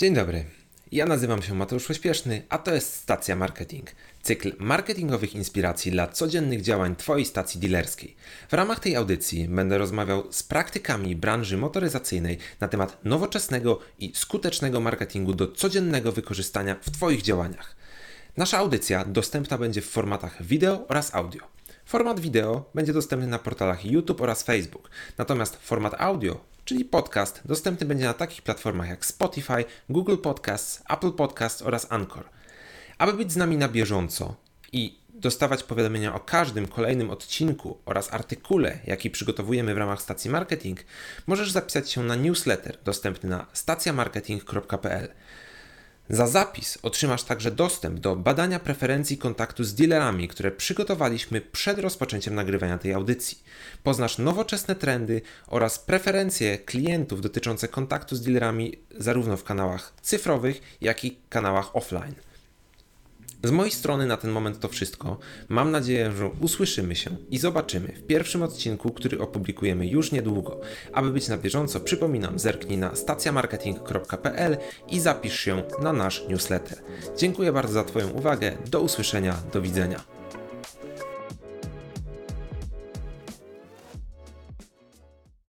Dzień dobry. Ja nazywam się Mateusz Pośpieszny, a to jest Stacja Marketing. Cykl marketingowych inspiracji dla codziennych działań Twojej stacji dealerskiej. W ramach tej audycji będę rozmawiał z praktykami branży motoryzacyjnej na temat nowoczesnego i skutecznego marketingu do codziennego wykorzystania w Twoich działaniach. Nasza audycja dostępna będzie w formatach wideo oraz audio. Format wideo będzie dostępny na portalach YouTube oraz Facebook, natomiast format audio czyli podcast, dostępny będzie na takich platformach jak Spotify, Google Podcasts, Apple Podcasts oraz Anchor. Aby być z nami na bieżąco i dostawać powiadomienia o każdym kolejnym odcinku oraz artykule, jaki przygotowujemy w ramach stacji marketing, możesz zapisać się na newsletter dostępny na stacjamarketing.pl. Za zapis otrzymasz także dostęp do badania preferencji kontaktu z dealerami, które przygotowaliśmy przed rozpoczęciem nagrywania tej audycji. Poznasz nowoczesne trendy oraz preferencje klientów dotyczące kontaktu z dealerami zarówno w kanałach cyfrowych, jak i kanałach offline. Z mojej strony na ten moment to wszystko. Mam nadzieję, że usłyszymy się i zobaczymy w pierwszym odcinku, który opublikujemy już niedługo. Aby być na bieżąco, przypominam, zerknij na stacjamarketing.pl i zapisz się na nasz newsletter. Dziękuję bardzo za Twoją uwagę. Do usłyszenia, do widzenia.